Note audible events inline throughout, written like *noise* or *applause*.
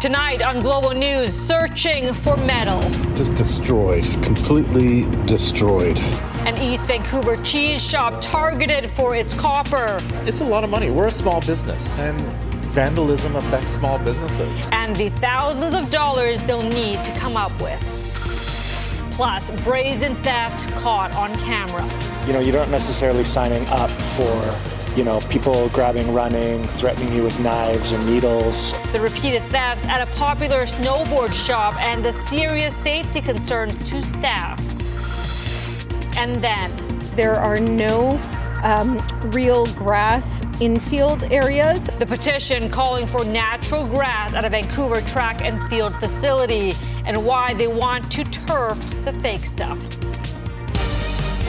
Tonight on Global News, searching for metal. Just destroyed, completely destroyed. An East Vancouver cheese shop targeted for its copper. It's a lot of money. We're a small business, and vandalism affects small businesses. And the thousands of dollars they'll need to come up with. Plus, brazen theft caught on camera. You know, you don't necessarily signing up for you know, people grabbing, running, threatening you with knives or needles. The repeated thefts at a popular snowboard shop and the serious safety concerns to staff. And then there are no um, real grass infield areas. The petition calling for natural grass at a Vancouver track and field facility and why they want to turf the fake stuff.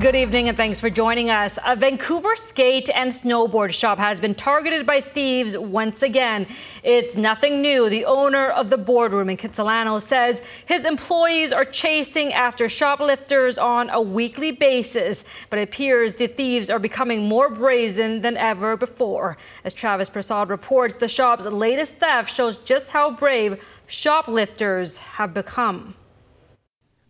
Good evening and thanks for joining us. A Vancouver skate and snowboard shop has been targeted by thieves once again. It's nothing new. The owner of the boardroom in Kitsilano says his employees are chasing after shoplifters on a weekly basis, but it appears the thieves are becoming more brazen than ever before. As Travis Prasad reports, the shop's latest theft shows just how brave shoplifters have become.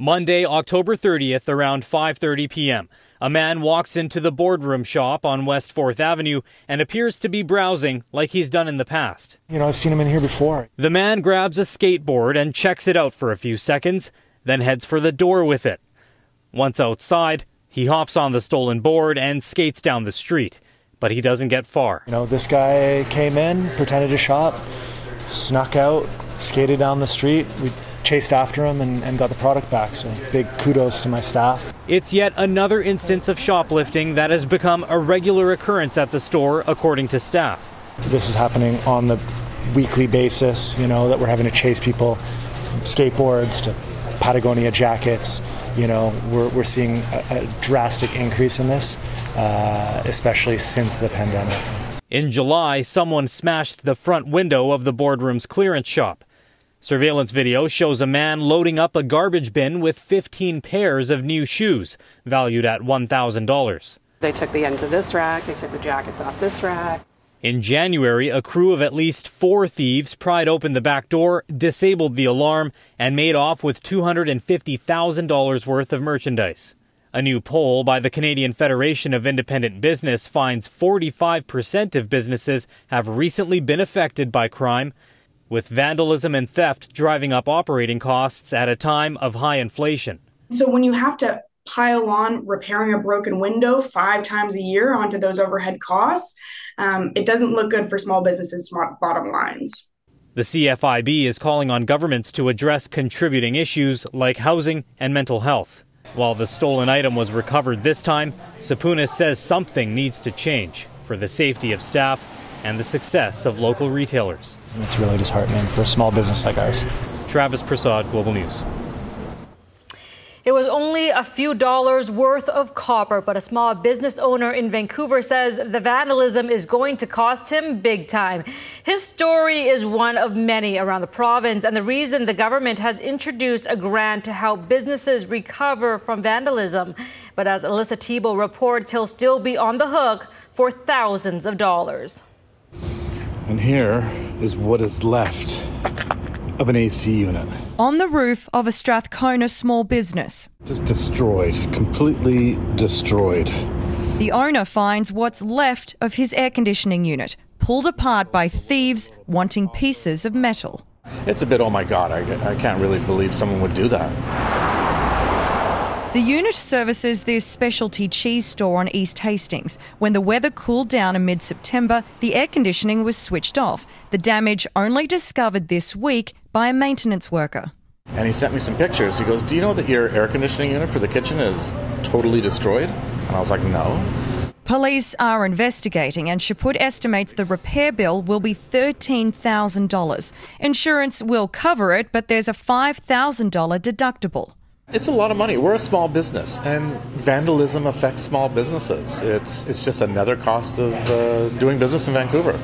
Monday, October 30th, around 5:30 p.m. A man walks into the boardroom shop on West 4th Avenue and appears to be browsing like he's done in the past. You know, I've seen him in here before. The man grabs a skateboard and checks it out for a few seconds, then heads for the door with it. Once outside, he hops on the stolen board and skates down the street, but he doesn't get far. You know, this guy came in, pretended to shop, snuck out, skated down the street. We chased after him and, and, got the product back. So big kudos to my staff. It's yet another instance of shoplifting that has become a regular occurrence at the store, according to staff. This is happening on the weekly basis, you know, that we're having to chase people from skateboards to Patagonia jackets. You know, we're, we're seeing a, a drastic increase in this, uh, especially since the pandemic. In July, someone smashed the front window of the boardroom's clearance shop. Surveillance video shows a man loading up a garbage bin with 15 pairs of new shoes, valued at $1,000. They took the ends of this rack, they took the jackets off this rack. In January, a crew of at least four thieves pried open the back door, disabled the alarm, and made off with $250,000 worth of merchandise. A new poll by the Canadian Federation of Independent Business finds 45% of businesses have recently been affected by crime, with vandalism and theft driving up operating costs at a time of high inflation. So when you have to pile on repairing a broken window five times a year onto those overhead costs, um, it doesn't look good for small businesses' bottom lines. The CFIB is calling on governments to address contributing issues like housing and mental health. While the stolen item was recovered this time, Sapunis says something needs to change for the safety of staff and the success of local retailers. It's really disheartening for a small business like ours. Travis Prasad, Global News. It was only a few dollars worth of copper, but a small business owner in Vancouver says the vandalism is going to cost him big time. His story is one of many around the province, and the reason the government has introduced a grant to help businesses recover from vandalism. But as Alyssa Tebow reports, he'll still be on the hook for thousands of dollars. And here is what is left of an AC unit. On the roof of a Strathcona small business. Just destroyed, completely destroyed. The owner finds what's left of his air conditioning unit, pulled apart by thieves wanting pieces of metal. It's a bit, oh my God, I, I can't really believe someone would do that. The unit services this specialty cheese store on East Hastings. When the weather cooled down in mid September, the air conditioning was switched off. The damage only discovered this week by a maintenance worker. And he sent me some pictures. He goes, Do you know that your air conditioning unit for the kitchen is totally destroyed? And I was like, No. Police are investigating, and Chaput estimates the repair bill will be $13,000. Insurance will cover it, but there's a $5,000 deductible. It's a lot of money. We're a small business, and vandalism affects small businesses. It's it's just another cost of uh, doing business in Vancouver.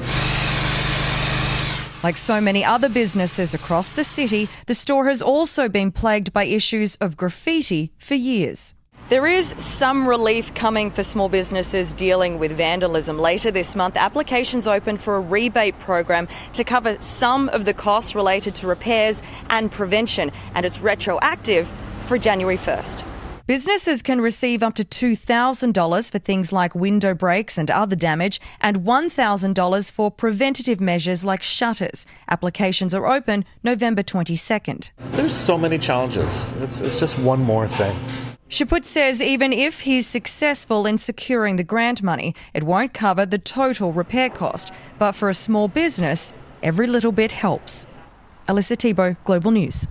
Like so many other businesses across the city, the store has also been plagued by issues of graffiti for years. There is some relief coming for small businesses dealing with vandalism. Later this month, applications open for a rebate program to cover some of the costs related to repairs and prevention, and it's retroactive for January 1st. Businesses can receive up to $2,000 for things like window breaks and other damage, and $1,000 for preventative measures like shutters. Applications are open November 22nd. There's so many challenges. It's, it's just one more thing. Shaput says even if he's successful in securing the grant money, it won't cover the total repair cost. But for a small business, every little bit helps. Alyssa Tebow, Global News.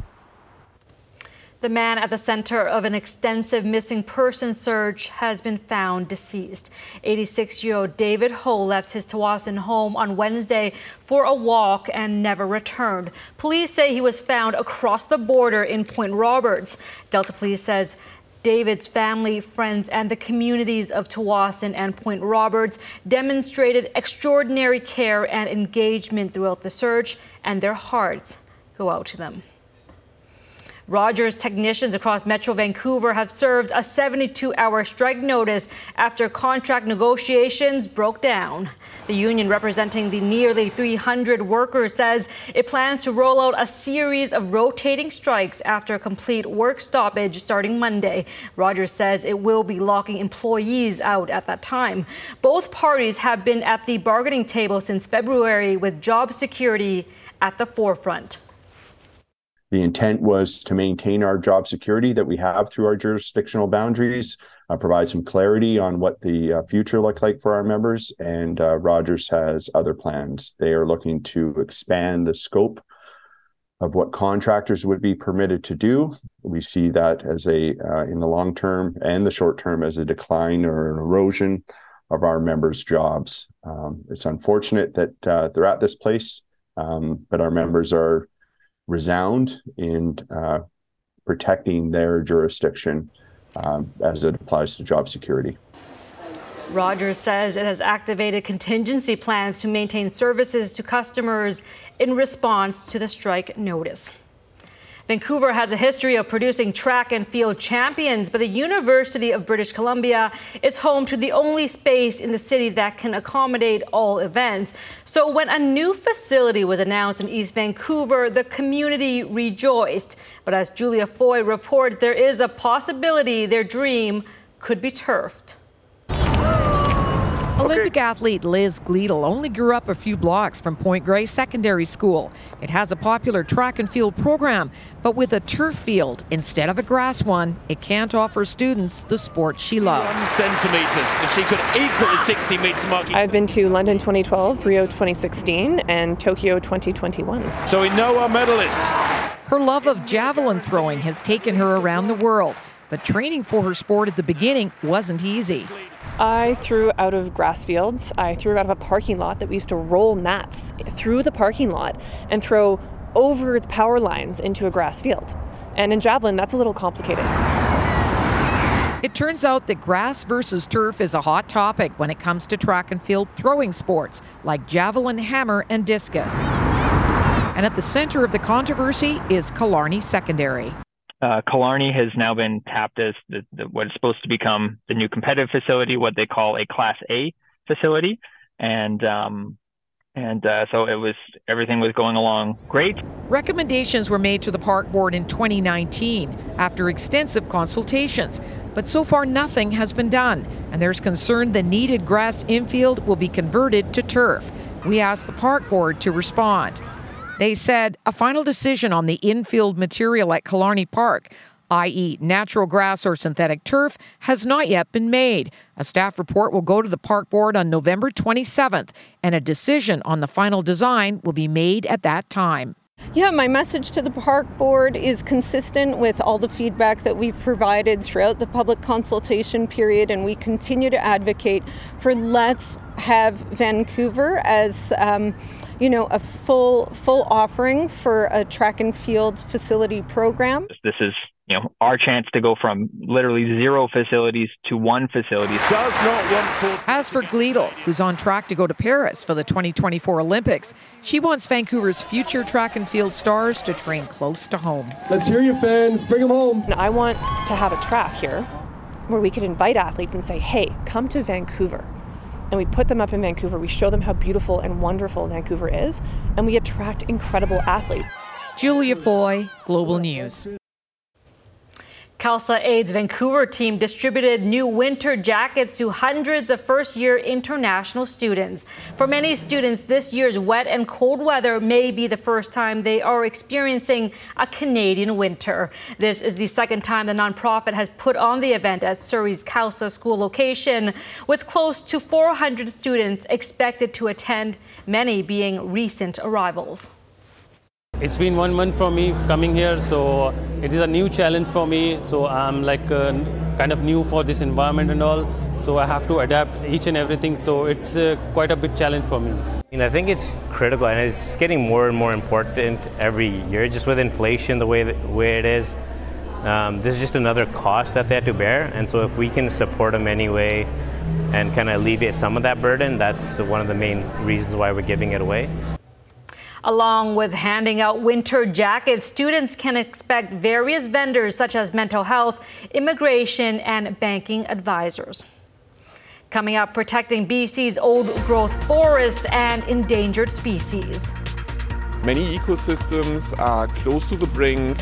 The man at the center of an extensive missing person search has been found deceased. 86 year old David Ho left his Tsawwassen home on Wednesday for a walk and never returned. Police say he was found across the border in Point Roberts. Delta Police says David's family, friends, and the communities of Tsawwassen and Point Roberts demonstrated extraordinary care and engagement throughout the search, and their hearts go out to them. Rogers technicians across Metro Vancouver have served a 72 hour strike notice after contract negotiations broke down. The union representing the nearly 300 workers says it plans to roll out a series of rotating strikes after a complete work stoppage starting Monday. Rogers says it will be locking employees out at that time. Both parties have been at the bargaining table since February with job security at the forefront. The intent was to maintain our job security that we have through our jurisdictional boundaries, uh, provide some clarity on what the uh, future looked like for our members. And uh, Rogers has other plans. They are looking to expand the scope of what contractors would be permitted to do. We see that as a, uh, in the long term and the short term, as a decline or an erosion of our members' jobs. Um, it's unfortunate that uh, they're at this place, um, but our members are resound in uh, protecting their jurisdiction um, as it applies to job security. Rogers says it has activated contingency plans to maintain services to customers in response to the strike notice. Vancouver has a history of producing track and field champions, but the University of British Columbia is home to the only space in the city that can accommodate all events. So when a new facility was announced in East Vancouver, the community rejoiced. But as Julia Foy reports, there is a possibility their dream could be turfed. Olympic athlete Liz Gleadle only grew up a few blocks from Point Grey Secondary School. It has a popular track and field program, but with a turf field instead of a grass one, it can't offer students the sport she loves. One centimetres, and she could equal the 60 metres mark. I've been to London 2012, Rio 2016, and Tokyo 2021. So we know our medalists. Her love of javelin throwing has taken her around the world, but training for her sport at the beginning wasn't easy. I threw out of grass fields. I threw out of a parking lot that we used to roll mats through the parking lot and throw over the power lines into a grass field. And in javelin, that's a little complicated. It turns out that grass versus turf is a hot topic when it comes to track and field throwing sports like javelin, hammer, and discus. And at the center of the controversy is Killarney Secondary. Uh, Killarney has now been tapped as the, the, what is supposed to become the new competitive facility, what they call a Class A facility, and um, and uh, so it was everything was going along great. Recommendations were made to the park board in 2019 after extensive consultations, but so far nothing has been done, and there's concern the needed grass infield will be converted to turf. We asked the park board to respond. They said a final decision on the infield material at Killarney Park, i.e., natural grass or synthetic turf, has not yet been made. A staff report will go to the park board on November 27th, and a decision on the final design will be made at that time. Yeah, my message to the park board is consistent with all the feedback that we've provided throughout the public consultation period, and we continue to advocate for let's have Vancouver as um, you know a full full offering for a track and field facility program. This is you know our chance to go from literally zero facilities to one facility. Does not want full. As for Gleadle, who's on track to go to Paris for the 2024 Olympics, she wants Vancouver's future track and field stars to train close to home. Let's hear you, fans. Bring them home. I want to have a track here where we could invite athletes and say, hey, come to Vancouver. And we put them up in Vancouver. We show them how beautiful and wonderful Vancouver is, and we attract incredible athletes. Julia Foy, Global News. Khalsa Aid's Vancouver team distributed new winter jackets to hundreds of first year international students. For many students, this year's wet and cold weather may be the first time they are experiencing a Canadian winter. This is the second time the nonprofit has put on the event at Surrey's CALSA school location, with close to 400 students expected to attend, many being recent arrivals. It's been one month for me coming here, so it is a new challenge for me. So I'm like uh, kind of new for this environment and all. So I have to adapt each and everything. So it's uh, quite a big challenge for me. And I think it's critical, and it's getting more and more important every year. Just with inflation, the way that, way it is, um, this is just another cost that they have to bear. And so if we can support them anyway and kind of alleviate some of that burden, that's one of the main reasons why we're giving it away. Along with handing out winter jackets, students can expect various vendors such as mental health, immigration, and banking advisors. Coming up, protecting BC's old growth forests and endangered species. Many ecosystems are close to the brink.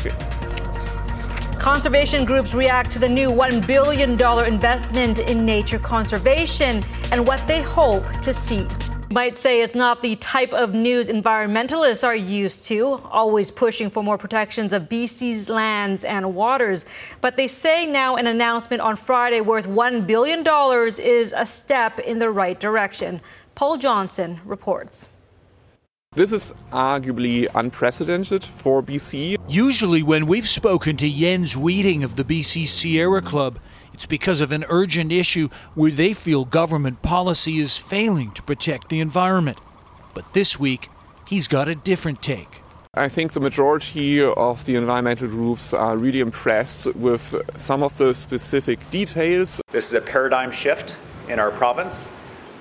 Conservation groups react to the new $1 billion investment in nature conservation and what they hope to see might say it's not the type of news environmentalists are used to, always pushing for more protections of BC's lands and waters. But they say now an announcement on Friday worth $1 billion is a step in the right direction. Paul Johnson reports. This is arguably unprecedented for BC. Usually, when we've spoken to Jens Wieting of the BC Sierra Club, it's because of an urgent issue where they feel government policy is failing to protect the environment. But this week, he's got a different take. I think the majority of the environmental groups are really impressed with some of the specific details. This is a paradigm shift in our province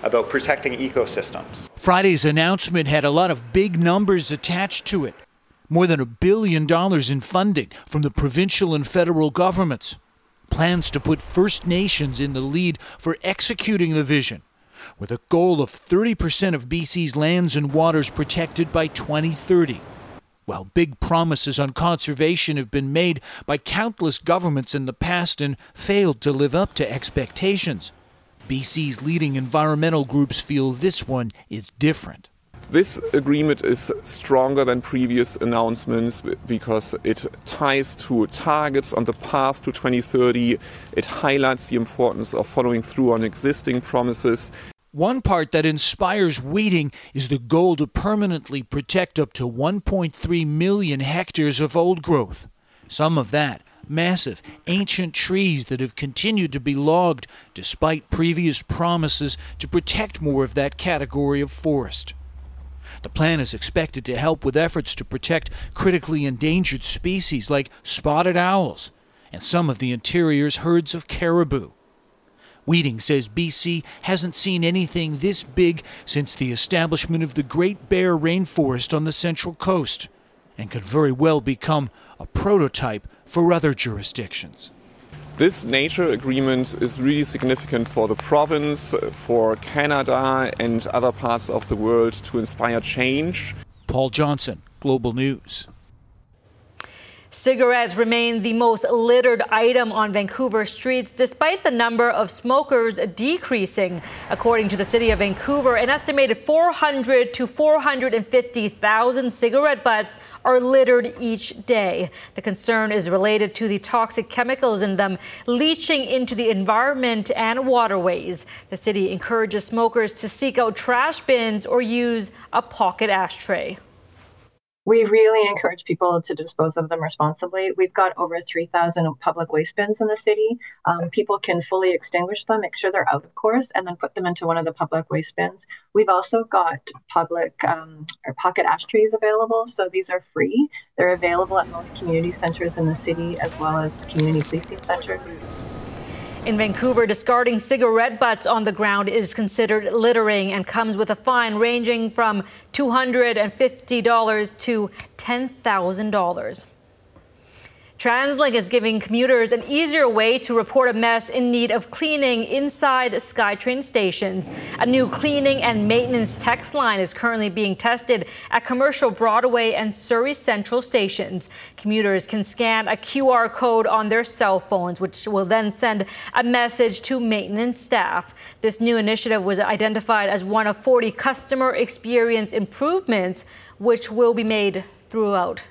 about protecting ecosystems. Friday's announcement had a lot of big numbers attached to it more than a billion dollars in funding from the provincial and federal governments plans to put First Nations in the lead for executing the vision, with a goal of 30% of BC's lands and waters protected by 2030. While big promises on conservation have been made by countless governments in the past and failed to live up to expectations, BC's leading environmental groups feel this one is different. This agreement is stronger than previous announcements because it ties to targets on the path to 2030. It highlights the importance of following through on existing promises. One part that inspires Wieting is the goal to permanently protect up to 1.3 million hectares of old growth. Some of that massive, ancient trees that have continued to be logged despite previous promises to protect more of that category of forest. The plan is expected to help with efforts to protect critically endangered species like spotted owls and some of the interior's herds of caribou. Wieting says BC hasn't seen anything this big since the establishment of the Great Bear Rainforest on the Central Coast and could very well become a prototype for other jurisdictions. This nature agreement is really significant for the province, for Canada, and other parts of the world to inspire change. Paul Johnson, Global News. Cigarettes remain the most littered item on Vancouver streets despite the number of smokers decreasing. According to the city of Vancouver, an estimated 400 to 450,000 cigarette butts are littered each day. The concern is related to the toxic chemicals in them leaching into the environment and waterways. The city encourages smokers to seek out trash bins or use a pocket ashtray we really encourage people to dispose of them responsibly. We've got over 3,000 public waste bins in the city. Um, people can fully extinguish them, make sure they're out, of course, and then put them into one of the public waste bins. We've also got public um, or pocket ashtrays available. So these are free. They're available at most community centers in the city as well as community policing centers. In Vancouver, discarding cigarette butts on the ground is considered littering and comes with a fine ranging from $250 to $10,000. TransLink is giving commuters an easier way to report a mess in need of cleaning inside SkyTrain stations. A new cleaning and maintenance text line is currently being tested at Commercial Broadway and Surrey Central stations. Commuters can scan a QR code on their cell phones, which will then send a message to maintenance staff. This new initiative was identified as one of 40 customer experience improvements, which will be made throughout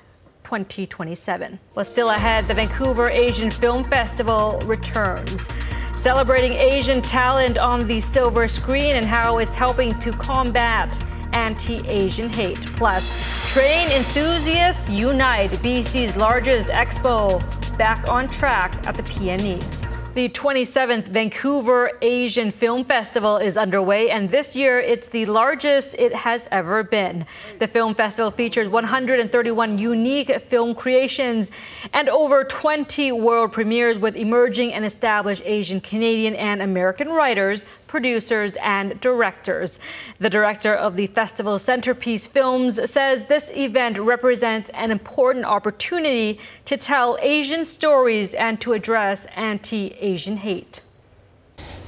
2027. Well, still ahead, the Vancouver Asian Film Festival returns. Celebrating Asian talent on the silver screen and how it's helping to combat anti Asian hate. Plus, train enthusiasts unite. BC's largest expo back on track at the PNE. The 27th Vancouver Asian Film Festival is underway, and this year it's the largest it has ever been. The film festival features 131 unique film creations and over 20 world premieres with emerging and established Asian, Canadian, and American writers, producers, and directors. The director of the festival Centerpiece Films says this event represents an important opportunity to tell Asian stories and to address anti Asian hate.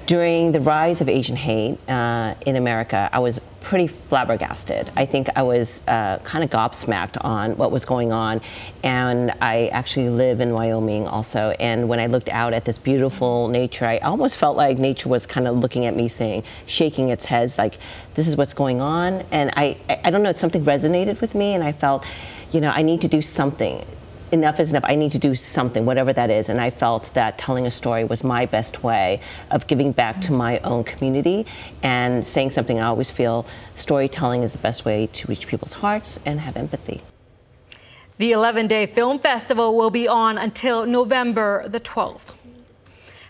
During the rise of Asian hate uh, in America, I was pretty flabbergasted. I think I was uh, kind of gobsmacked on what was going on. And I actually live in Wyoming also. And when I looked out at this beautiful nature, I almost felt like nature was kind of looking at me saying, shaking its head, like, this is what's going on. And I, I don't know, something resonated with me. And I felt, you know, I need to do something enough is enough. I need to do something, whatever that is. And I felt that telling a story was my best way of giving back to my own community and saying something. I always feel storytelling is the best way to reach people's hearts and have empathy. The 11 day film festival will be on until November the 12th.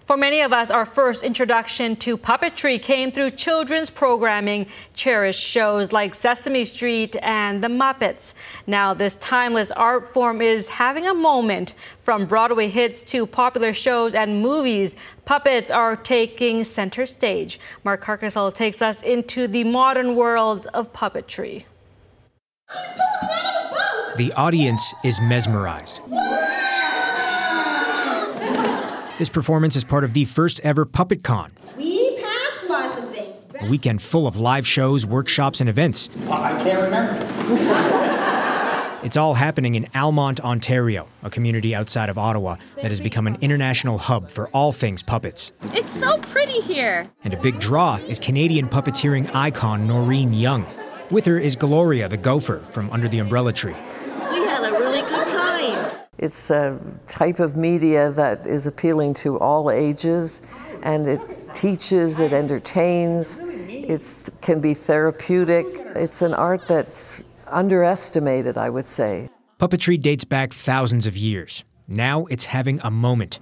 For many of us, our first introduction to puppetry came through children's programming, cherished shows like Sesame Street and The Muppets. Now, this timeless art form is having a moment. From Broadway hits to popular shows and movies, puppets are taking center stage. Mark Carcasole takes us into the modern world of puppetry. The audience is mesmerized. This performance is part of the first ever Puppet Con. We passed lots of things. A weekend full of live shows, workshops, and events. Well, I can't remember. it's all happening in Almonte, Ontario, a community outside of Ottawa that has become an international hub for all things puppets. It's so pretty here. And a big draw is Canadian puppeteering icon Noreen Young. With her is Gloria the gopher from Under the Umbrella Tree. We had a really good time. It's a type of media that is appealing to all ages and it teaches, it entertains, it can be therapeutic. It's an art that's underestimated, I would say. Puppetry dates back thousands of years. Now it's having a moment.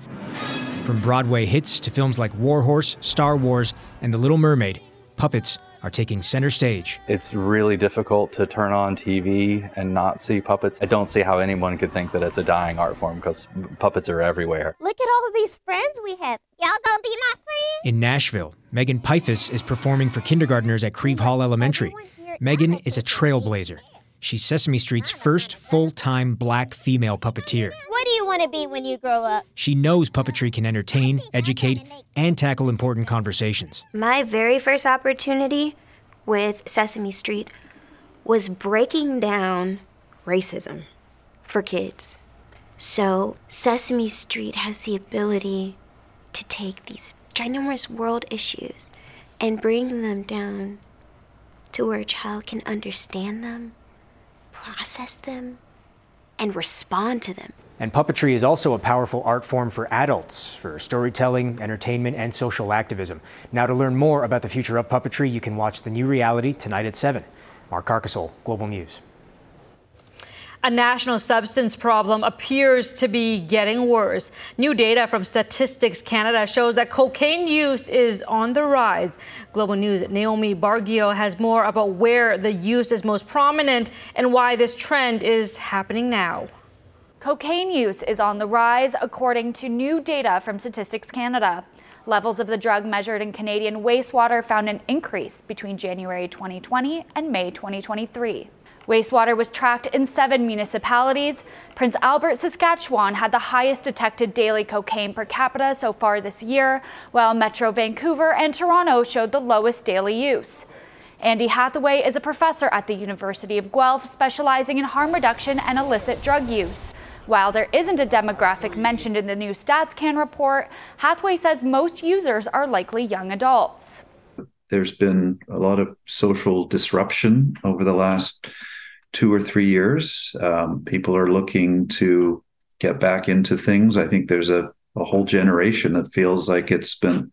From Broadway hits to films like Warhorse, Star Wars, and The Little Mermaid, puppets are taking center stage. It's really difficult to turn on TV and not see puppets. I don't see how anyone could think that it's a dying art form because puppets are everywhere. Look at all of these friends we have. Y'all gonna be my friends? In Nashville, Megan Piphus is performing for kindergartners at Crieve Hall Elementary. Megan is a trailblazer. She's Sesame Street's first full time black female puppeteer. What do you want to be when you grow up? She knows puppetry can entertain, educate, and tackle important conversations. My very first opportunity with Sesame Street was breaking down racism for kids. So, Sesame Street has the ability to take these ginormous world issues and bring them down to where a child can understand them, process them, and respond to them. And puppetry is also a powerful art form for adults, for storytelling, entertainment, and social activism. Now, to learn more about the future of puppetry, you can watch The New Reality tonight at 7. Mark Carcasole, Global News. A national substance problem appears to be getting worse. New data from Statistics Canada shows that cocaine use is on the rise. Global News' Naomi Barghiel has more about where the use is most prominent and why this trend is happening now. Cocaine use is on the rise, according to new data from Statistics Canada. Levels of the drug measured in Canadian wastewater found an increase between January 2020 and May 2023. Wastewater was tracked in seven municipalities. Prince Albert, Saskatchewan had the highest detected daily cocaine per capita so far this year, while Metro Vancouver and Toronto showed the lowest daily use. Andy Hathaway is a professor at the University of Guelph, specializing in harm reduction and illicit drug use. While there isn't a demographic mentioned in the new StatsCan report, Hathaway says most users are likely young adults. There's been a lot of social disruption over the last two or three years. Um, people are looking to get back into things. I think there's a, a whole generation that feels like it's been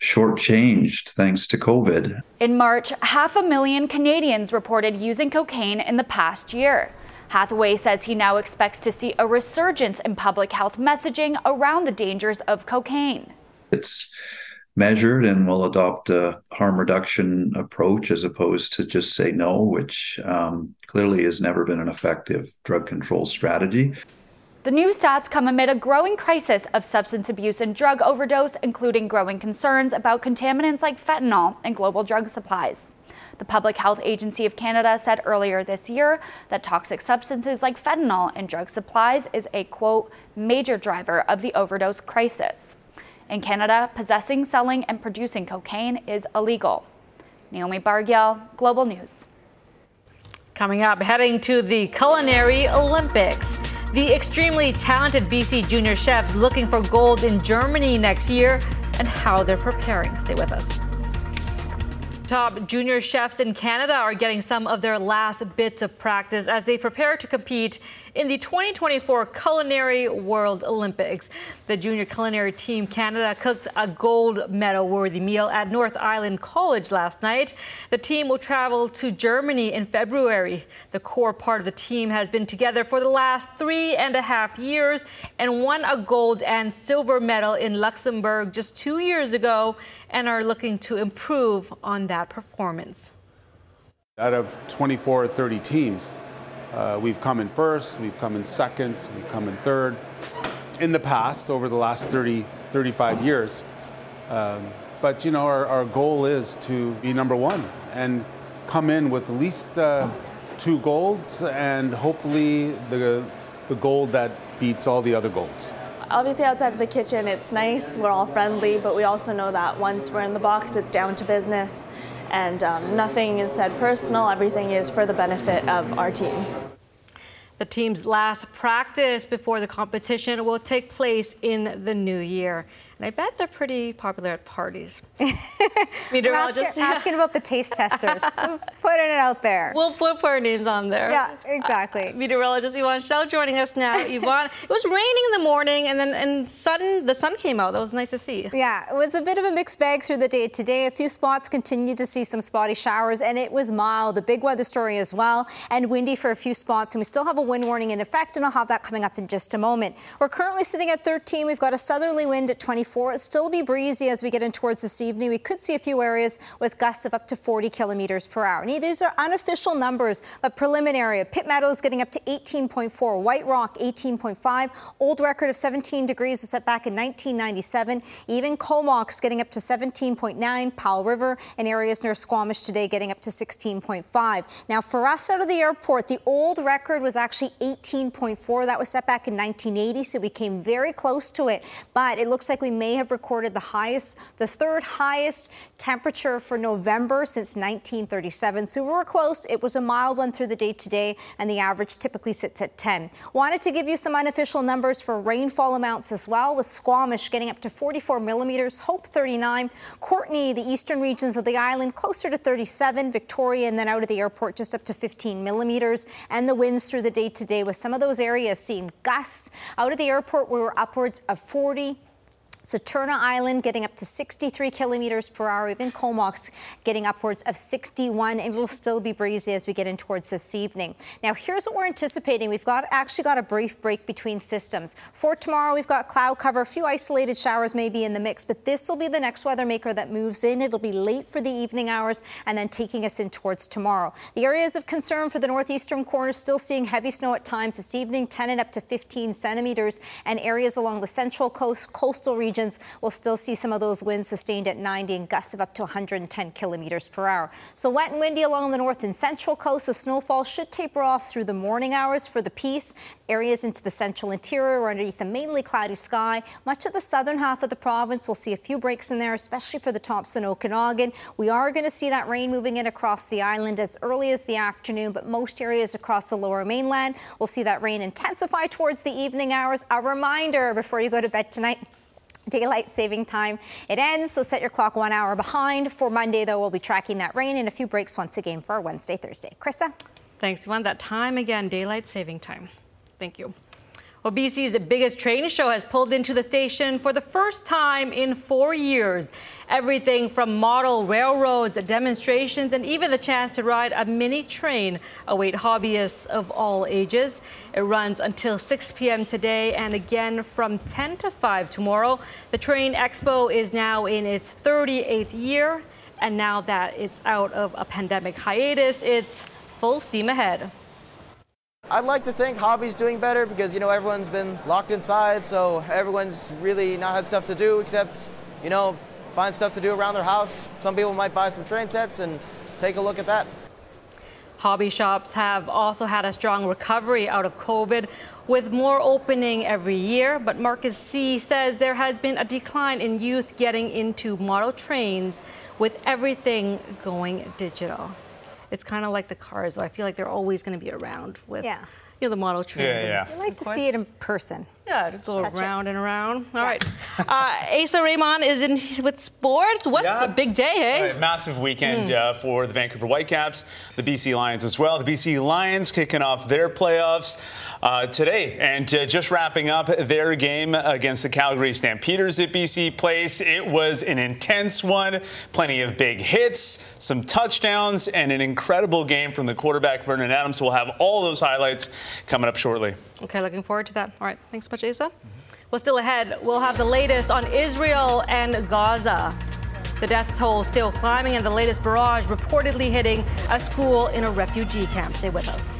shortchanged thanks to COVID. In March, half a million Canadians reported using cocaine in the past year. Hathaway says he now expects to see a resurgence in public health messaging around the dangers of cocaine. It's measured and will adopt a harm reduction approach as opposed to just say no, which um, clearly has never been an effective drug control strategy. The new stats come amid a growing crisis of substance abuse and drug overdose, including growing concerns about contaminants like fentanyl and global drug supplies. The Public Health Agency of Canada said earlier this year that toxic substances like fentanyl in drug supplies is a quote, major driver of the overdose crisis. In Canada, possessing, selling, and producing cocaine is illegal. Naomi Barghiel, Global News. Coming up, heading to the Culinary Olympics. The extremely talented BC junior chefs looking for gold in Germany next year and how they're preparing. Stay with us. Top junior chefs in Canada are getting some of their last bits of practice as they prepare to compete in the 2024 Culinary World Olympics. The junior culinary team Canada cooked a gold medal worthy meal at North Island College last night. The team will travel to Germany in February. The core part of the team has been together for the last three and a half years and won a gold and silver medal in Luxembourg just two years ago and are looking to improve on that performance. Out of 24 or 30 teams, uh, we've come in first, we've come in second, we've come in third in the past over the last 30, 35 years. Um, but you know, our, our, goal is to be number one and come in with at least uh, two golds and hopefully the, the gold that beats all the other golds. Obviously, outside of the kitchen, it's nice, we're all friendly, but we also know that once we're in the box, it's down to business and um, nothing is said personal, everything is for the benefit of our team. The team's last practice before the competition will take place in the new year. And I bet they're pretty popular at parties. *laughs* Meteorologist. Asking, asking about the taste testers. *laughs* Just putting it out there. We'll put our names on there. Yeah, exactly. Uh, *laughs* meteorologist Yvonne Schalle joining us now. Yvonne, it was raining in the morning and then and sudden the sun came out. That was nice to see. Yeah, it was a bit of a mixed bag through the day today. A few spots continued to see some spotty showers and it was mild. A big weather story as well and windy for a few spots. And we still have a wind warning in effect and I'll have that coming up in just a moment. We're currently sitting at 13. We've got a southerly wind at 24. It'll still be breezy as we get in towards this evening. We could see a few areas with gusts of up to 40 kilometers per hour. These are unofficial numbers, but preliminary. Pitt Meadows getting up to 18.4, White Rock 18.5, old record of 17 degrees was set back in 1997. Even Comox getting up to 17.9, Powell River and areas near Squamish today getting up to 16.5. Now for us out of the airport, the old record was actually 18.4. That was set back in 1980, so we came very close to it. But it looks like we may have recorded the highest, the third highest temperature for November since 1937. So we were close. It was a mild one through the day today, and the average typically sits at 10. Wanted to give you some unofficial numbers for rainfall amounts as well, with Squamish getting up to 44 millimeters, Hope 39, Courtenay, the eastern regions of the island, closer to 37, Victoria, and then out of the airport just up to 15 millimeters. And the winds through the day today, with some of those areas seeing gusts out of the airport, we were upwards of 40 Saturna Island getting up to 63 kilometers per hour, even Comox getting upwards of 61, and it'll still be breezy as we get in towards this evening. Now, here's what we're anticipating. We've got actually got a brief break between systems. For tomorrow, we've got cloud cover, a few isolated showers maybe in the mix, but this will be the next weather maker that moves in. It'll be late for the evening hours and then taking us in towards tomorrow. The areas of concern for the northeastern corner still seeing heavy snow at times this evening, 10 and up to 15 centimeters, and areas along the central coast, coastal region regions will still see some of those winds sustained at 90 and gusts of up to 110 kilometers per hour. So wet and windy along the north and central coast. The snowfall should taper off through the morning hours for the peace. Areas into the central interior or underneath a mainly cloudy sky. Much of the southern half of the province will see a few breaks in there, especially for the Thompson Okanagan. We are going to see that rain moving in across the island as early as the afternoon, but most areas across the lower mainland will see that rain intensify towards the evening hours. A reminder before you go to bed tonight. Daylight saving time. It ends, so set your clock one hour behind. For Monday, though, we'll be tracking that rain and a few breaks once again for Wednesday, Thursday. Krista? Thanks. Want that time again, daylight saving time. Thank you. Well, BC's biggest train show has pulled into the station for the first time in four years. Everything from model railroads, demonstrations, and even the chance to ride a mini train await hobbyists of all ages. It runs until 6 p.m. today and again from 10 to 5 tomorrow. The Train Expo is now in its 38th year, and now that it's out of a pandemic hiatus, it's full steam ahead. I'd like to think hobby's doing better because you know everyone's been locked inside, so everyone's really not had stuff to do except you know find stuff to do around their house. Some people might buy some train sets and take a look at that. Hobby shops have also had a strong recovery out of COVID with more opening every year. But Marcus C says there has been a decline in youth getting into model trains with everything going digital. It's kind of like the cars, though. I feel like they're always going to be around with Yeah. you know, the model train. Yeah, yeah. I like to see it in person. Yeah, to go Touch it. around and around. All right. Uh, Asa Raymond is in with sports. What's Yeah. a big day, hey? Right, massive weekend Hmm. uh, for the Vancouver Whitecaps, the BC Lions as well. The BC Lions kicking off their playoffs uh, today and uh, just wrapping up their game against the Calgary Stampeders at BC Place. It was an intense one, plenty of big hits, some touchdowns, and an incredible game from the quarterback Vernon Adams. We'll have all those highlights coming up shortly. Okay, looking forward to that. All right, thanks so much, Asa. Well, still ahead, we'll have the latest on Israel and Gaza. The death toll still climbing, and the latest barrage reportedly hitting a school in a refugee camp. Stay with us.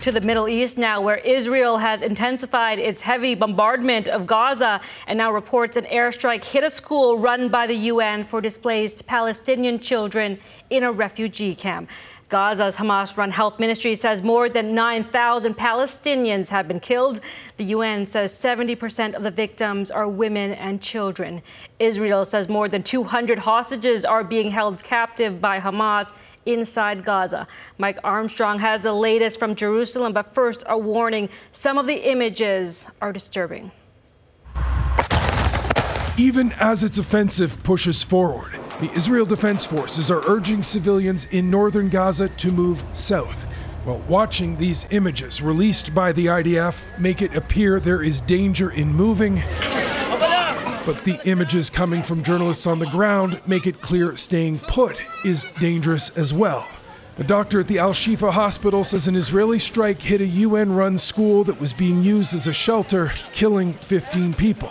To the Middle East now, where Israel has intensified its heavy bombardment of Gaza and now reports an airstrike hit a school run by the UN for displaced Palestinian children in a refugee camp. Gaza's Hamas run health ministry says more than 9,000 Palestinians have been killed. The UN says 70% of the victims are women and children. Israel says more than 200 hostages are being held captive by Hamas inside Gaza. Mike Armstrong has the latest from Jerusalem, but first, a warning some of the images are disturbing. Even as its offensive pushes forward, the Israel Defense Forces are urging civilians in northern Gaza to move south. While watching these images released by the IDF make it appear there is danger in moving, but the images coming from journalists on the ground make it clear staying put is dangerous as well. A doctor at the Al Shifa hospital says an Israeli strike hit a UN run school that was being used as a shelter, killing 15 people.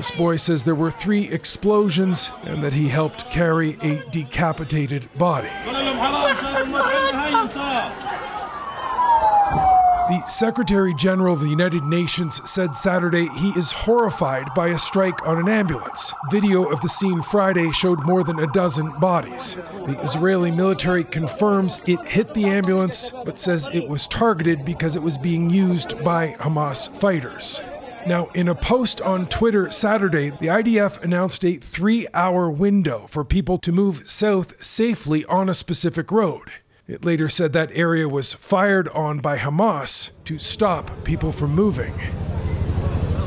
This boy says there were three explosions and that he helped carry a decapitated body. The Secretary General of the United Nations said Saturday he is horrified by a strike on an ambulance. Video of the scene Friday showed more than a dozen bodies. The Israeli military confirms it hit the ambulance, but says it was targeted because it was being used by Hamas fighters. Now, in a post on Twitter Saturday, the IDF announced a three hour window for people to move south safely on a specific road. It later said that area was fired on by Hamas to stop people from moving.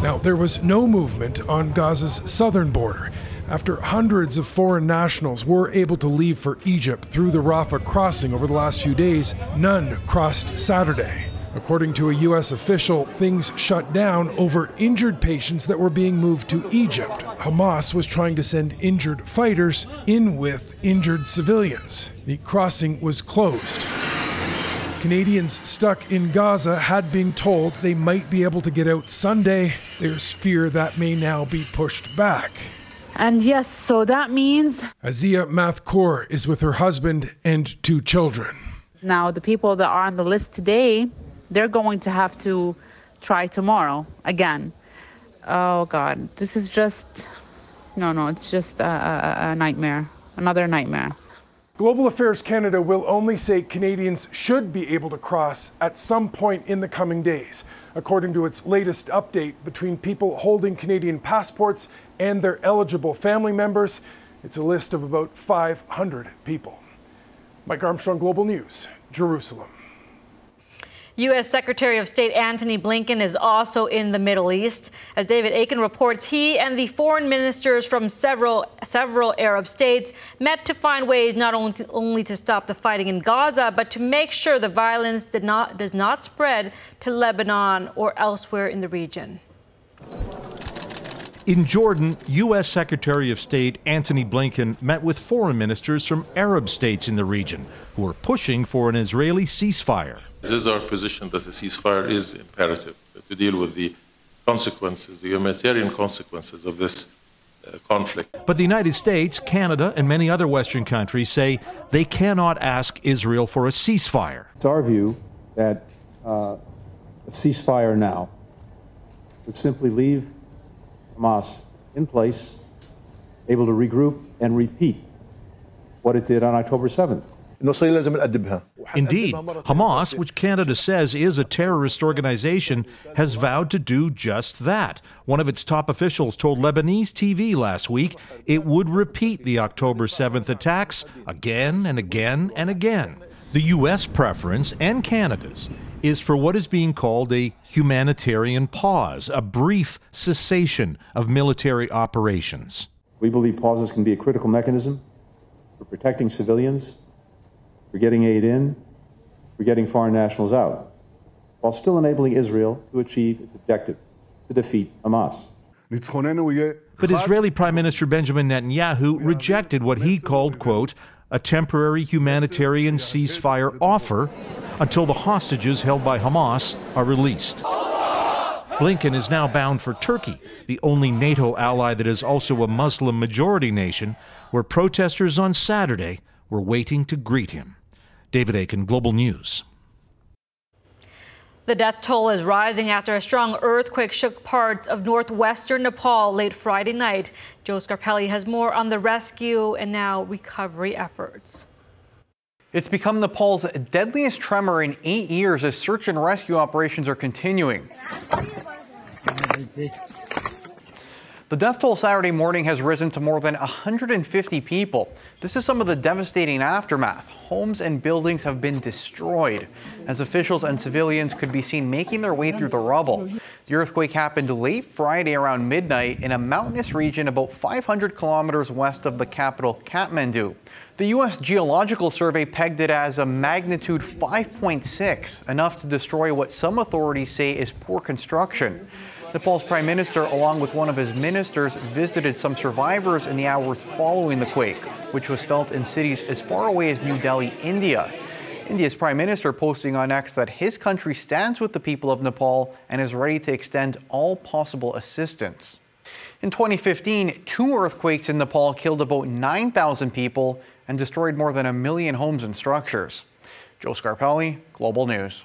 Now, there was no movement on Gaza's southern border. After hundreds of foreign nationals were able to leave for Egypt through the Rafah crossing over the last few days, none crossed Saturday. According to a U.S. official, things shut down over injured patients that were being moved to Egypt. Hamas was trying to send injured fighters in with injured civilians. The crossing was closed. Canadians stuck in Gaza had been told they might be able to get out Sunday. There's fear that may now be pushed back. And yes, so that means Azia Mathkour is with her husband and two children. now the people that are on the list today, they're going to have to try tomorrow again. oh God, this is just, no, no, it's just a, a, a nightmare, another nightmare. Global Affairs Canada will only say Canadians should be able to cross at some point in the coming days, according to its latest update between people holding Canadian passports and their eligible family members. It's a list of about 500 people. Mike Armstrong, Global News, Jerusalem. U.S. Secretary of State Antony Blinken is also in the Middle East. As David Akin reports, he and the foreign ministers from several several Arab states met to find ways not only to, only to stop the fighting in Gaza, but to make sure the violence did not, does not spread to Lebanon or elsewhere in the region. In Jordan, U.S. Secretary of State Antony Blinken met with foreign ministers from Arab states in the region who are pushing for an Israeli ceasefire. It is our position that a ceasefire is imperative to deal with the consequences, the humanitarian consequences of this uh, conflict. But the United States, Canada, and many other Western countries say they cannot ask Israel for a ceasefire. It's our view that uh, a ceasefire now would simply leave Hamas in place, able to regroup and repeat what it did on October 7th. Indeed, Hamas, which Canada says is a terrorist organization, has vowed to do just that. One of its top officials told Lebanese TV last week it would repeat the October 7th attacks again and again and again. The U.S. preference and Canada's is for what is being called a humanitarian pause, a brief cessation of military operations. We believe pauses can be a critical mechanism for protecting civilians for getting aid in, we're getting foreign nationals out, while still enabling Israel to achieve its objective to defeat Hamas. But Israeli Prime Minister Benjamin Netanyahu rejected what he called, quote, a temporary humanitarian ceasefire offer until the hostages held by Hamas are released. Blinken is now bound for Turkey, the only NATO ally that is also a Muslim majority nation, where protesters on Saturday were waiting to greet him. David Akin, Global News. The death toll is rising after a strong earthquake shook parts of northwestern Nepal late Friday night. Joe Scarpelli has more on the rescue and now recovery efforts. It's become Nepal's deadliest tremor in eight years as search and rescue operations are continuing. The death toll Saturday morning has risen to more than 150 people. This is some of the devastating aftermath. Homes and buildings have been destroyed as officials and civilians could be seen making their way through the rubble. The earthquake happened late Friday around midnight in a mountainous region about 500 kilometers west of the capital, Kathmandu. The U.S. Geological Survey pegged it as a magnitude 5.6, enough to destroy what some authorities say is poor construction. Nepal's prime minister, along with one of his ministers, visited some survivors in the hours following the quake, which was felt in cities as far away as New Delhi, India. India's prime minister posting on X that his country stands with the people of Nepal and is ready to extend all possible assistance. In 2015, two earthquakes in Nepal killed about 9,000 people and destroyed more than a million homes and structures. Joe Scarpelli, Global News.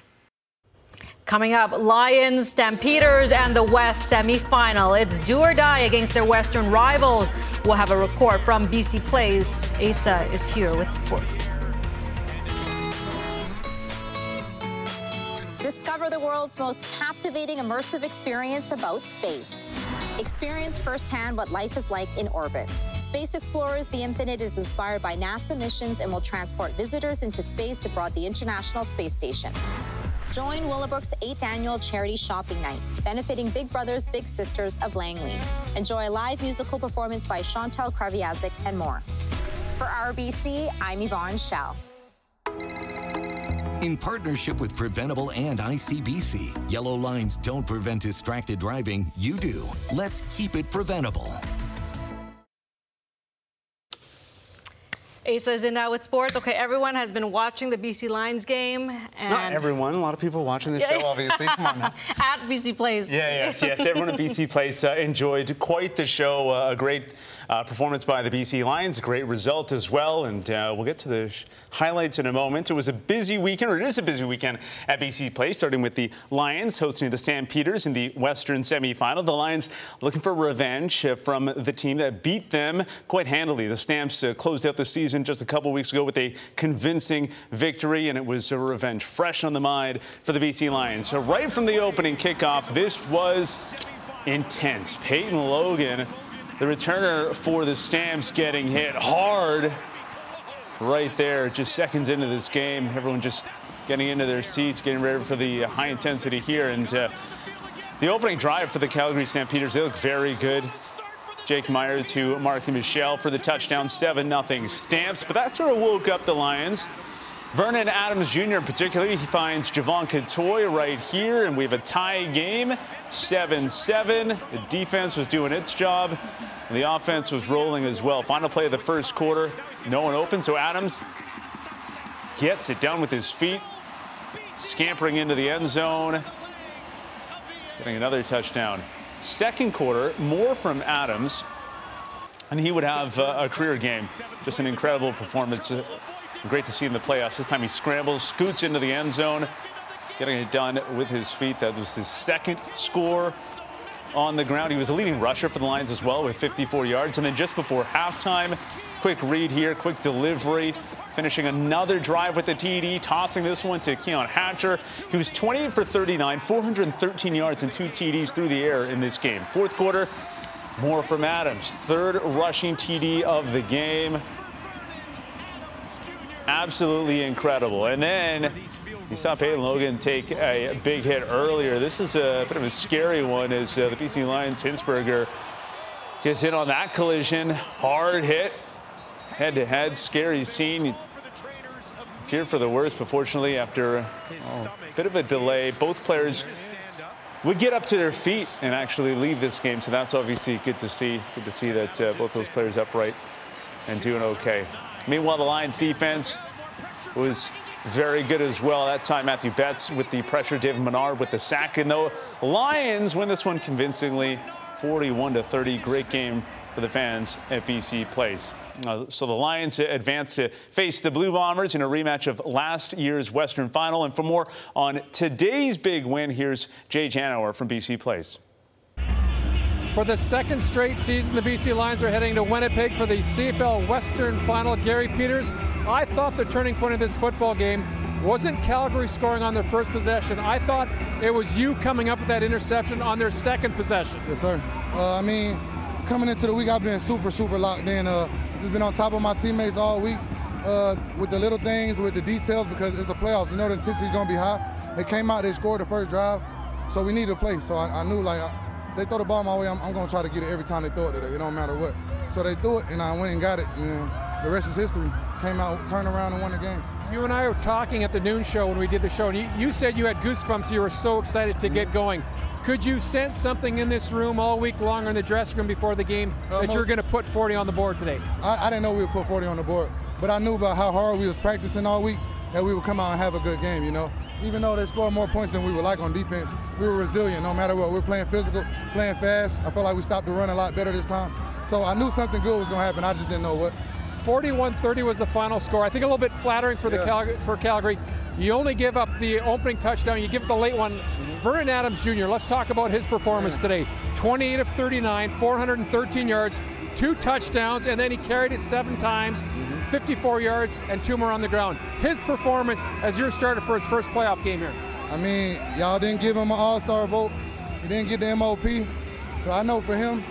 Coming up, Lions, Stampeders, and the West semifinal. It's do or die against their Western rivals. We'll have a report from BC Place. Asa is here with sports. Discover the world's most captivating immersive experience about space. Experience firsthand what life is like in orbit. Space Explorers The Infinite is inspired by NASA missions and will transport visitors into space aboard the International Space Station. Join Willowbrook's 8th annual charity shopping night, benefiting Big Brothers Big Sisters of Langley. Enjoy a live musical performance by Chantal Kreviazuk and more. For RBC, I'm Yvonne Schalle. In partnership with Preventable and ICBC, yellow lines don't prevent distracted driving, you do. Let's keep it preventable. Asa is in now with sports. Okay, everyone has been watching the BC Lions game. And Not everyone. A lot of people watching the show, obviously. Come on now. *laughs* At BC Place. Yeah, yes, yes. Everyone at BC Place uh, enjoyed quite the show. Uh, a great uh, performance by the BC Lions, a great result as well. And uh, we'll get to the highlights in a moment. It was a busy weekend, or it is a busy weekend at BC Place, starting with the Lions hosting the Stampeders in the Western semifinal. The Lions looking for revenge uh, from the team that beat them quite handily. The Stamps uh, closed out the season just a couple weeks ago with a convincing victory, and it was a revenge fresh on the mind for the BC Lions. So, right from the opening kickoff, this was intense. Peyton Logan, the returner for the Stamps, getting hit hard right there, just seconds into this game. Everyone just getting into their seats, getting ready for the high intensity here. And uh, the opening drive for the Calgary Stampeders, they look very good. Jake Maier to Marken Michel for the touchdown, 7 0 Stamps. But that sort of woke up the Lions. Vernon Adams Jr. in particular, he finds Jevon Cottoy right here, and we have a tie game, 7 7. The defense was doing its job, and the offense was rolling as well. Final play of the first quarter, no one open, so Adams gets it down with his feet, scampering into the end zone, getting another touchdown. Second quarter, more from Adams, and he would have uh, a career game. Just an incredible performance. Uh, Great to see in the playoffs. This time he scrambles, scoots into the end zone, getting it done with his feet. That was his second score on the ground. He was a leading rusher for the Lions as well with 54 yards. And then just before halftime, quick read here, quick delivery, finishing another drive with the TD, tossing this one to Keon Hatcher. He was 28 for 39, 413 yards and two TDs through the air in this game. Fourth quarter, more from Adams. Third rushing TD of the game. Absolutely incredible. And then you saw Peyton Logan take a big hit earlier. This is a bit of a scary one as uh, the BC Lions Hinsberger gets in on that collision. Hard hit, head to head, scary scene. Fear for the worst, but fortunately, after oh, a bit of a delay, both players would get up to their feet and actually leave this game. So that's obviously good to see. Good to see that uh, both those players upright and doing okay. Meanwhile, the Lions defense was very good as well. That time, Mathieu Betts with the pressure, David Menard with the sack. And the Lions win this one convincingly, 41 to 30. Great game for the fans at BC Place. Uh, so the Lions advance to face the Blue Bombers in a rematch of last year's Western Final. And for more on today's big win, here's Jay Janower from BC Place. For the second straight season, the BC Lions are heading to Winnipeg for the CFL Western Final. Garry Peters, I thought the turning point of this football game wasn't Calgary scoring on their first possession. I thought it was you coming up with that interception on their second possession. Yes, sir. Uh, I mean, coming into the week, I've been super, super locked in. Uh, just been on top of my teammates all week uh, with the little things, with the details, because it's a playoffs. You know the intensity is going to be high. They came out, they scored the first drive, so we needed to play. So I, I knew, like, I, they throw the ball my way, I'm, I'm going to try to get it every time they throw it today. It don't matter what. So they threw it, and I went and got it. And the rest is history. Came out, turned around, and won the game. You and I were talking at the noon show when we did the show, and you, you said you had goosebumps. You were so excited to get going. Could you sense something in this room all week long or in the dressing room before the game Uh, that you're going to put 40 on the board today? I, I didn't know we would put 40 on the board, but I knew about how hard we was practicing all week that we would come out and have a good game, you know. Even though they scored more points than we would like on defense, we were resilient no matter what. We are playing physical, playing fast. I felt like we stopped the run a lot better this time. So I knew something good was going to happen. I just didn't know what. 41-30 was the final score. I think a little bit flattering for the Yeah. Calgary, for Calgary. You only give up the opening touchdown. You give up the late one. Vernon Adams Jr. Let's talk about his performance today. 28 of 39, 413 yards, two touchdowns, and then he carried it seven times, mm-hmm. 54 yards, and two more on the ground. His performance as your starter for his first playoff game here. I mean, y'all didn't give him an all-star vote. He didn't get the MOP. But I know for him,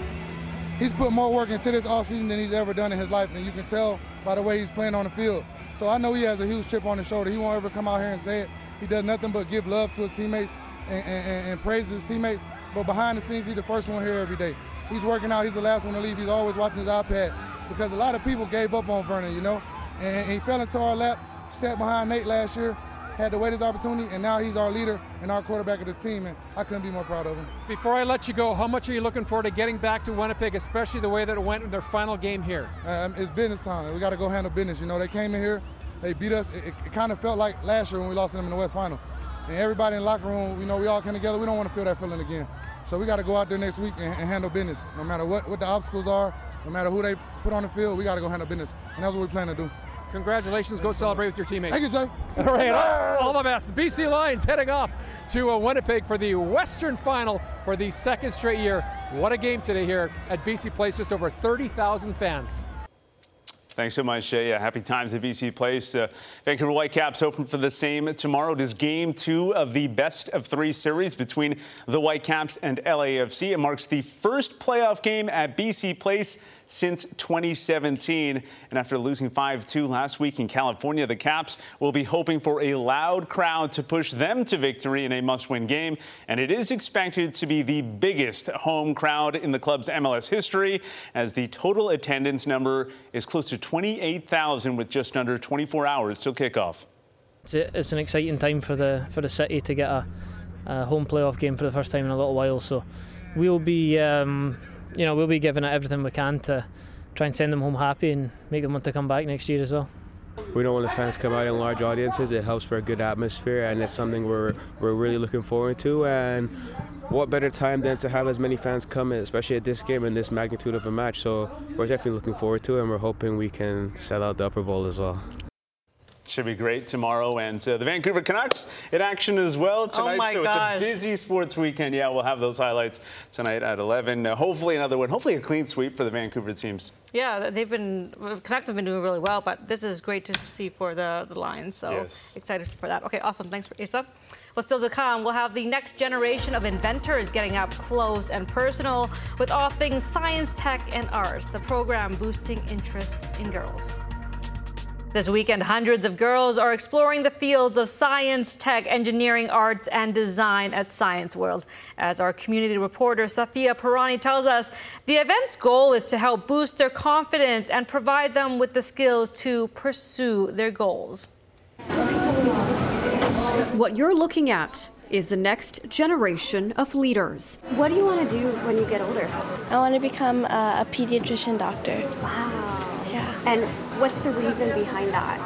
he's put more work into this offseason than he's ever done in his life, and you can tell by the way he's playing on the field. So I know he has a huge chip on his shoulder. He won't ever come out here and say it. He does nothing but give love to his teammates and, and, and, and praise his teammates. But behind the scenes, he's the first one here every day. He's working out. He's the last one to leave. He's always watching his iPad because a lot of people gave up on Vernon, you know, and, he fell into our lap, sat behind Nate last year. had to wait his opportunity, and now he's our leader and our quarterback of this team, and I couldn't be more proud of him. Before I let you go, how much are you looking forward to getting back to Winnipeg, especially the way that it went in their final game here? Um, it's business time. We got to go handle business. You know, they came in here, they beat us. It, it, it kind of felt like last year when we lost to them in the West Final. And everybody in the locker room, you know, we all came together. We don't want to feel that feeling again. So we got to go out there next week and, and handle business. No matter what, what the obstacles are, no matter who they put on the field, we got to go handle business. And that's what we plan to do. Congratulations. Go celebrate with your teammates. Thank you, Jay. All right. All, all the best. BC Lions heading off to uh, Winnipeg for the Western Final for the second straight year. What a game today here at BC Place. Just over 30,000 fans. Thanks so much. Uh, yeah, happy times at BC Place. Uh, Vancouver Whitecaps open for the same tomorrow. It is game two of the best of three series between the Whitecaps and LAFC. It marks the first playoff game at BC Place since 2017. And after losing 5 2 last week in California, the Caps will be hoping for a loud crowd to push them to victory in a must win game. And it is expected to be the biggest home crowd in the club's MLS history, as the total attendance number is close to 28,000 with just under 24 hours till kickoff. It's, an exciting time for the for the city to get a, a, home playoff game for the first time in a little while. So we'll be um, you know, we'll be giving it everything we can to try and send them home happy and make them want to come back next year as well. We know when the fans come out in large audiences, it helps for a good atmosphere, and it's something we're we're really looking forward to. And what better time than to have as many fans come in, especially at this game and this magnitude of a match. So we're definitely looking forward to it, and we're hoping we can sell out the upper bowl as well. Should be great tomorrow. And uh, the Vancouver Canucks in action as well tonight. Oh so gosh. it's a busy sports weekend. Yeah, we'll have those highlights tonight at 11. Uh, hopefully another one. Hopefully a clean sweep for the Vancouver teams. Yeah, they've been Canucks have been doing really well, but this is great to see for the, the Lions. So Yes. excited for that. Okay, awesome. Thanks for Asa. What's still to come? We'll have the next generation of inventors getting up close and personal with all things science, tech, and arts. The program boosting interest in girls. This weekend, hundreds of girls are exploring the fields of science, tech, engineering, arts, and design at Science World. As our community reporter Safia Parani tells us, the event's goal is to help boost their confidence and provide them with the skills to pursue their goals. What you're looking at is the next generation of leaders. What do you want to do when you get older? I want to become a, a pediatrician doctor. Wow. Yeah. And what's the reason behind that?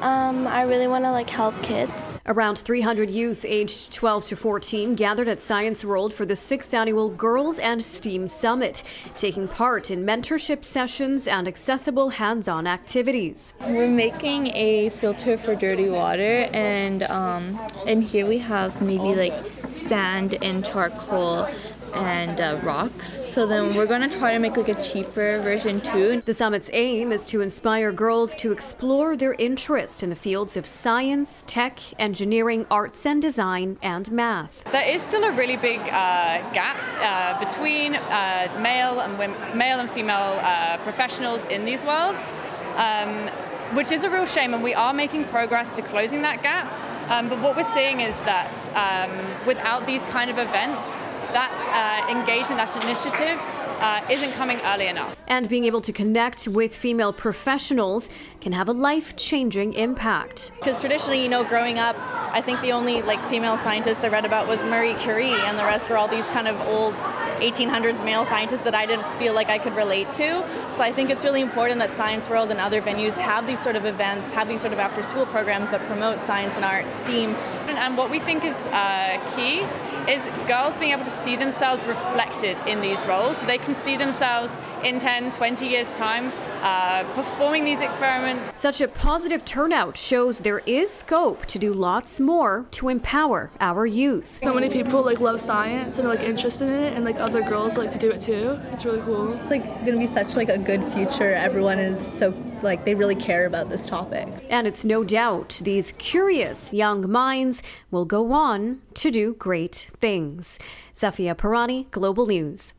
Um, I really want to like help kids. Around 300 youth aged 12 to 14 gathered at Science World for the sixth annual Girls and STEAM Summit, taking part in mentorship sessions and accessible hands on activities. We're making a filter for dirty water, and um, and here we have maybe like sand and charcoal and uh, rocks. So then we're gonna try to make like a cheaper version too. The summit's aim is to inspire girls to explore their interest in the fields of science, tech, engineering, arts and design, and math. There is still a really big uh, gap uh, between uh, male and wom- male and female uh, professionals in these worlds, um, which is a real shame. And we are making progress to closing that gap. Um, but what we're seeing is that um, without these kind of events, that uh, engagement, that initiative, uh, isn't coming early enough. And being able to connect with female professionals can have a life changing impact. Because traditionally, you know, growing up, I think the only like female scientist I read about was Marie Curie, and the rest were all these kind of old 1800s male scientists that I didn't feel like I could relate to. So I think it's really important that Science World and other venues have these sort of events, have these sort of after-school programs that promote science and art, STEAM. And, and what we think is uh, key is girls being able to see themselves reflected in these roles so they can see themselves in 10, 20 years' time uh, performing these experiments. Such a positive turnout shows there is scope to do lots more to empower our youth. So many people like love science and are like interested in it, and like other girls like to do it too. It's really cool. It's like going to be such like a good future. Everyone is so like they really care about this topic. And it's no doubt these curious young minds will go on to do great things. Zafia Parani, Global News.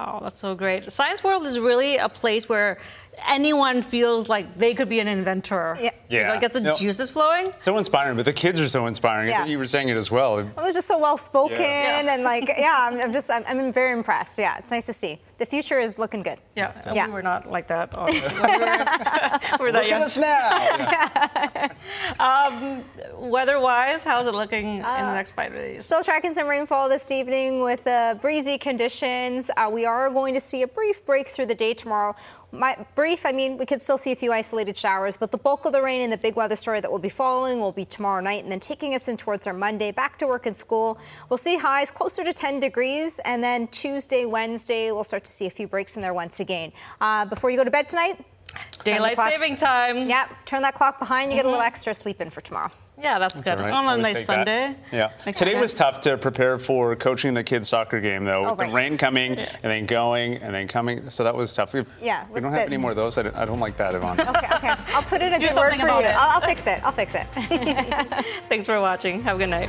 Oh, that's so great. Science World is really a place where anyone feels like they could be an inventor. Yeah. Yeah. Like, gets the No. juices flowing. So inspiring, but the kids are so inspiring. I Yeah. think you were saying it as well. Well, they're just so well spoken Yeah. and like, yeah, I'm, I'm just, I'm, I'm very impressed. Yeah, it's nice to see. The future is looking good. Yeah. Yeah. We were not like that. *laughs* uh, we were, we were that Look at young. us now. *laughs* um, weather-wise, how's it looking in the next five days? Still tracking some rainfall this evening with uh, breezy conditions. Uh, we are going to see a brief break through the day tomorrow. My, brief, I mean, we could still see a few isolated showers, but the bulk of the rain and the big weather story that will be following will be tomorrow night and then taking us in towards our Monday, back to work and school. We'll see highs closer to 10 degrees, and then Tuesday, Wednesday, we'll start to see a few breaks in there once again. Uh, before you go to bed tonight, turn Daylight clocks- saving time. Yep, turn that clock behind, you get a little Mhm. extra sleep in for tomorrow. Yeah, that's, good. all right. On a nice take that. Sunday. Yeah. Makes Today was tough to prepare for coaching the kids' soccer game, though, Oh, with right. the rain coming and then going and then coming. So that was tough. Yeah, we don't have bit- any more of those. I don't, I don't like that, Yvonne. *laughs* Okay, okay. I'll put it in a Do good word for you. I'll, I'll fix it. I'll fix it. *laughs* Thanks for watching. Have a good night.